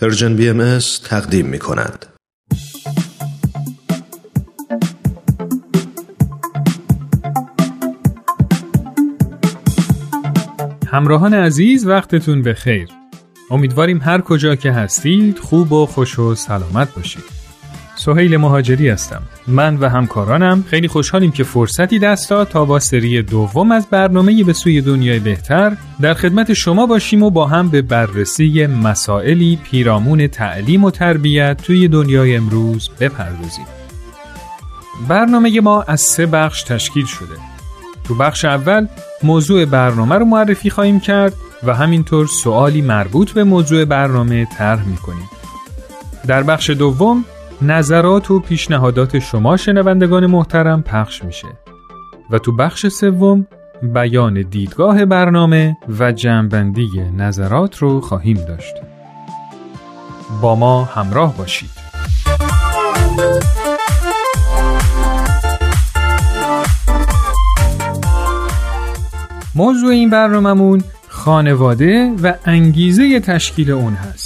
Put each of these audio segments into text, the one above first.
Persian BM تقدیم می کند. همراهان عزیز وقتتون به خیر. امیدواریم هر کجا که هستید خوب و خوش و سلامت باشید. سهیل مهاجری هستم. من و همکارانم خیلی خوشحالیم که فرصتی دست داد تا با سری دوم از برنامه به سوی دنیای بهتر در خدمت شما باشیم و با هم به بررسی مسائلی پیرامون تعلیم و تربیت توی دنیای امروز بپردازیم. برنامه ما از سه بخش تشکیل شده. تو بخش اول موضوع برنامه رو معرفی خواهیم کرد و همینطور سوالی مربوط به موضوع برنامه طرح می‌کنیم. در بخش دوم نظرات و پیشنهادات شما شنوندگان محترم پخش میشه. و تو بخش سوم بیان دیدگاه برنامه و جمعبندی نظرات رو خواهیم داشت. با ما همراه باشید. موضوع این برنامهمون خانواده و انگیزه تشکیل اون هست.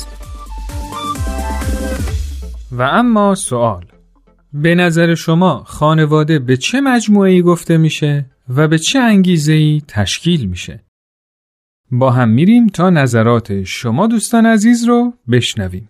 و اما سوال به نظر شما خانواده به چه مجموعه گفته میشه و به چه انگیزه ای تشکیل میشه؟ با هم میریم تا نظرات شما دوستان عزیز رو بشنویم.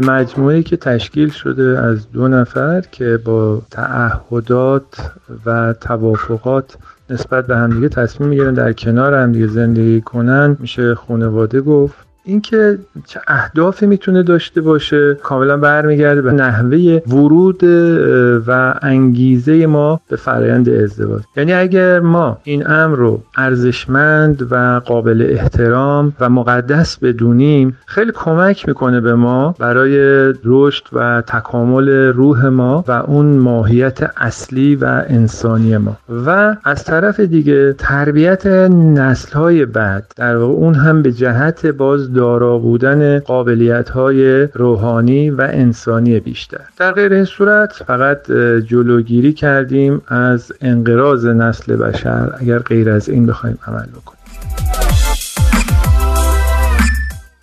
به مجموعه که تشکیل شده از دو نفر که با تعهدات و توافقات نسبت به همدیگه تصمیم می‌گیرن در کنار همدیگه زندگی کنن میشه خانواده گفت. اینکه چه اهدافی می‌تونه داشته باشه کاملا برمیگرده به نحوه ورود و انگیزه ما به فرایند ازدواج. یعنی اگر ما این امر رو ارزشمند و قابل احترام و مقدس بدونیم خیلی کمک می‌کنه به ما برای رشد و تکامل روح ما و اون ماهیت اصلی و انسانی ما. و از طرف دیگه تربیت نسل های بعد در واقع اون هم به جهت باز دارا بودن قابلیت های روحانی و انسانی بیشتر. در غیر این صورت فقط جلوگیری کردیم از انقراض نسل بشر اگر غیر از این بخوایم عمل بکنیم.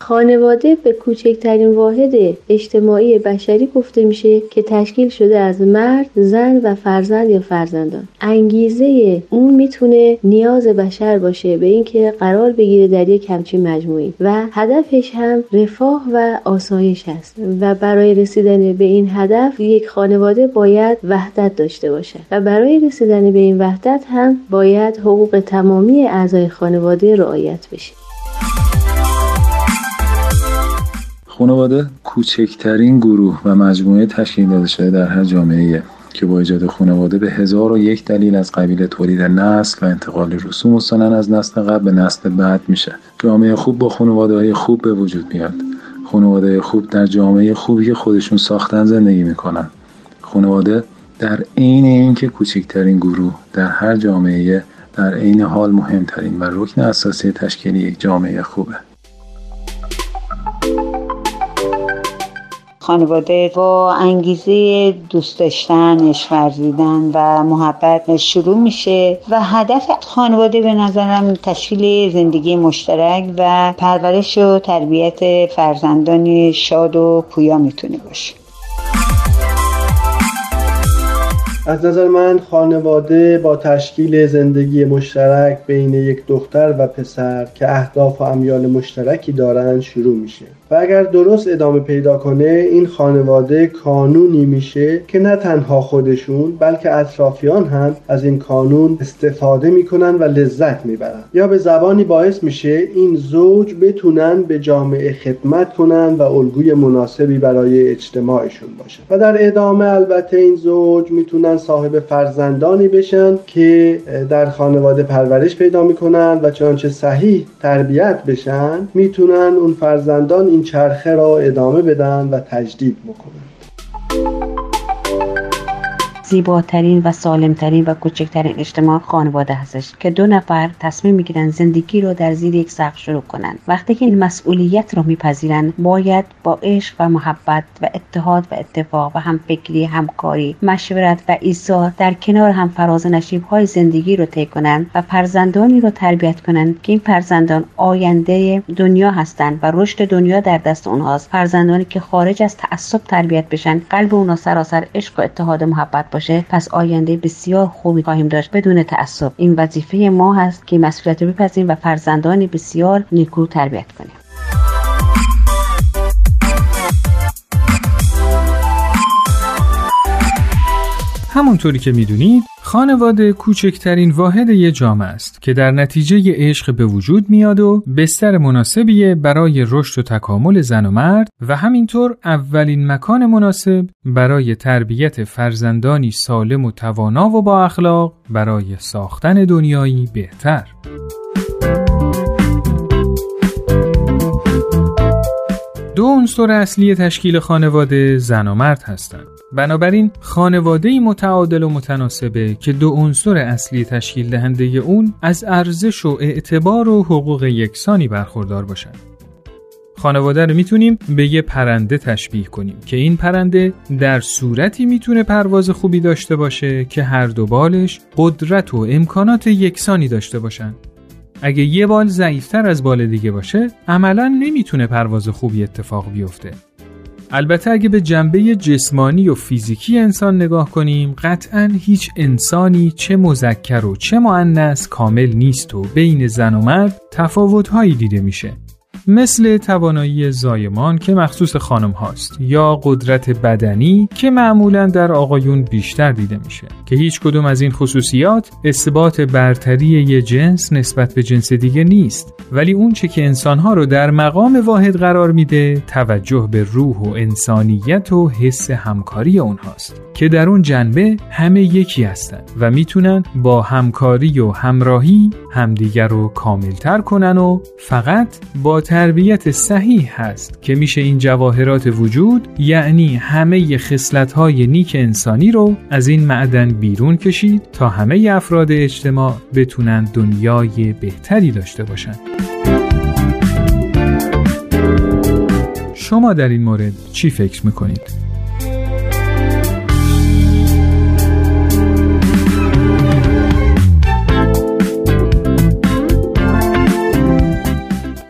خانواده به کوچکترین واحد اجتماعی بشری گفته میشه که تشکیل شده از مرد، زن و فرزند یا فرزندان. انگیزه اون می‌تونه نیاز بشر باشه به اینکه قرار بگیره در یک همچین مجموعی و هدفش هم رفاه و آسایش هست و برای رسیدن به این هدف یک خانواده باید وحدت داشته باشه و برای رسیدن به این وحدت هم باید حقوق تمامی اعضای خانواده رعایت بشه. خانواده کوچکترین گروه و مجموعه تشکیل داده شده در هر جامعه که با ایجاد خانواده به هزار و یک دلیل از قبیل تولید نسل و انتقال رسوم و سنن از نسل قبل به نسل بعد میشه. جامعه خوب با خانواده های خوب به وجود میاد. خانواده خوب در جامعه خوبی که خودشون ساختن زندگی می‌کنن. خانواده در عین اینکه کوچکترین گروه در هر جامعه در عین حال مهمترین و رکن اساسی تشکیل یک جامعه خوبه. خانواده با انگیزه دوست داشتن عشق ورزیدن و محبت شروع میشه و هدف خانواده به نظرم تشکیل زندگی مشترک و پرورش و تربیت فرزندان شاد و پویا می‌تونه باشه. از نظر من خانواده با تشکیل زندگی مشترک بین یک دختر و پسر که اهداف و امیال مشترکی دارند شروع میشه. و اگر درست ادامه پیدا کنه این خانواده کانونی میشه که نه تنها خودشون بلکه اطرافیان هم از این کانون استفاده می‌کنن و لذت می‌برن. یا به زبانی باعث میشه این زوج بتونن به جامعه خدمت کنن و الگوی مناسبی برای اجتماعشون باشه. و در ادامه البته این زوج می‌تونن صاحب فرزندانی بشن که در خانواده پرورش پیدا می‌کنن و چنانچه صحیح تربیت بشن می‌تونن اون فرزندان این چرخه را ادامه بدن و تجدید بکنن. زیباترین و سالمترین و کوچکترین اجتماع خانواده هستش که دو نفر تصمیم می‌گیرن زندگی رو در زیر یک سقف شروع کنن. وقتی که این مسئولیت رو میپذیرن باید با عشق و محبت و اتحاد و اتفاق و هم فکری همکاری مشورت و ایثار در کنار هم فراز نشیب های زندگی رو طی کنند و فرزندانی رو تربیت کنند که این فرزندان آینده دنیا هستند و رشد دنیا در دست اونهاست. فرزندانی که خارج از تعصب تربیت بشن قلب اونا سراسر عشق و اتحاد و محبت باشه. پس آینده بسیار خوبی خواهیم داشت. بدون تعصب. این وظیفه ما هست که مسئولیت رو بپذیریم و فرزندانی بسیار نیکو تربیت کنیم. همونطوری که می‌دونید خانواده کوچکترین واحد یه جامعه است که در نتیجه عشق به وجود میاد و بستر مناسبیه برای رشد و تکامل زن و مرد و همینطور اولین مکان مناسب برای تربیت فرزندانی سالم و توانا و با اخلاق برای ساختن دنیایی بهتر. دو عنصر اصلی تشکیل خانواده زن و مرد هستند. بنابراین خانواده متعادل و متناسبه که دو عنصر اصلی تشکیل دهنده اون از ارزش و اعتبار و حقوق یکسانی برخوردار باشند. خانواده رو می‌تونیم به یه پرنده تشبیه کنیم که این پرنده در صورتی می‌تونه پرواز خوبی داشته باشه که هر دو بالش قدرت و امکانات یکسانی داشته باشند. اگه یه بال ضعیفتر از بال دیگه باشه عملا نمی‌تونه پرواز خوبی اتفاق بیفته البته اگه به جنبه جسمانی و فیزیکی انسان نگاه کنیم قطعا هیچ انسانی چه مذکر و چه معنس کامل نیست و بین زن و مرد تفاوتهایی دیده میشه. مثل توانایی زایمان که مخصوص خانم هاست یا قدرت بدنی که معمولا در آقایون بیشتر دیده میشه. که هیچ کدوم از این خصوصیات اثبات برتری یه جنس نسبت به جنس دیگه نیست. ولی اون چه که انسانها رو در مقام واحد قرار میده توجه به روح و انسانیت و حس همکاری اونهاست. که در اون جنبه همه یکی هستند و می‌تونن با همکاری و همراهی همدیگر رو کاملتر کنن و فقط با تربیت صحیح هست که میشه این جواهرات وجود یعنی همه های نیک انسانی رو از این معدن بیرون کشید تا همه افراد اجتماع بتونن دنیای بهتری داشته باشند. شما در این مورد چی فکر می‌کنید؟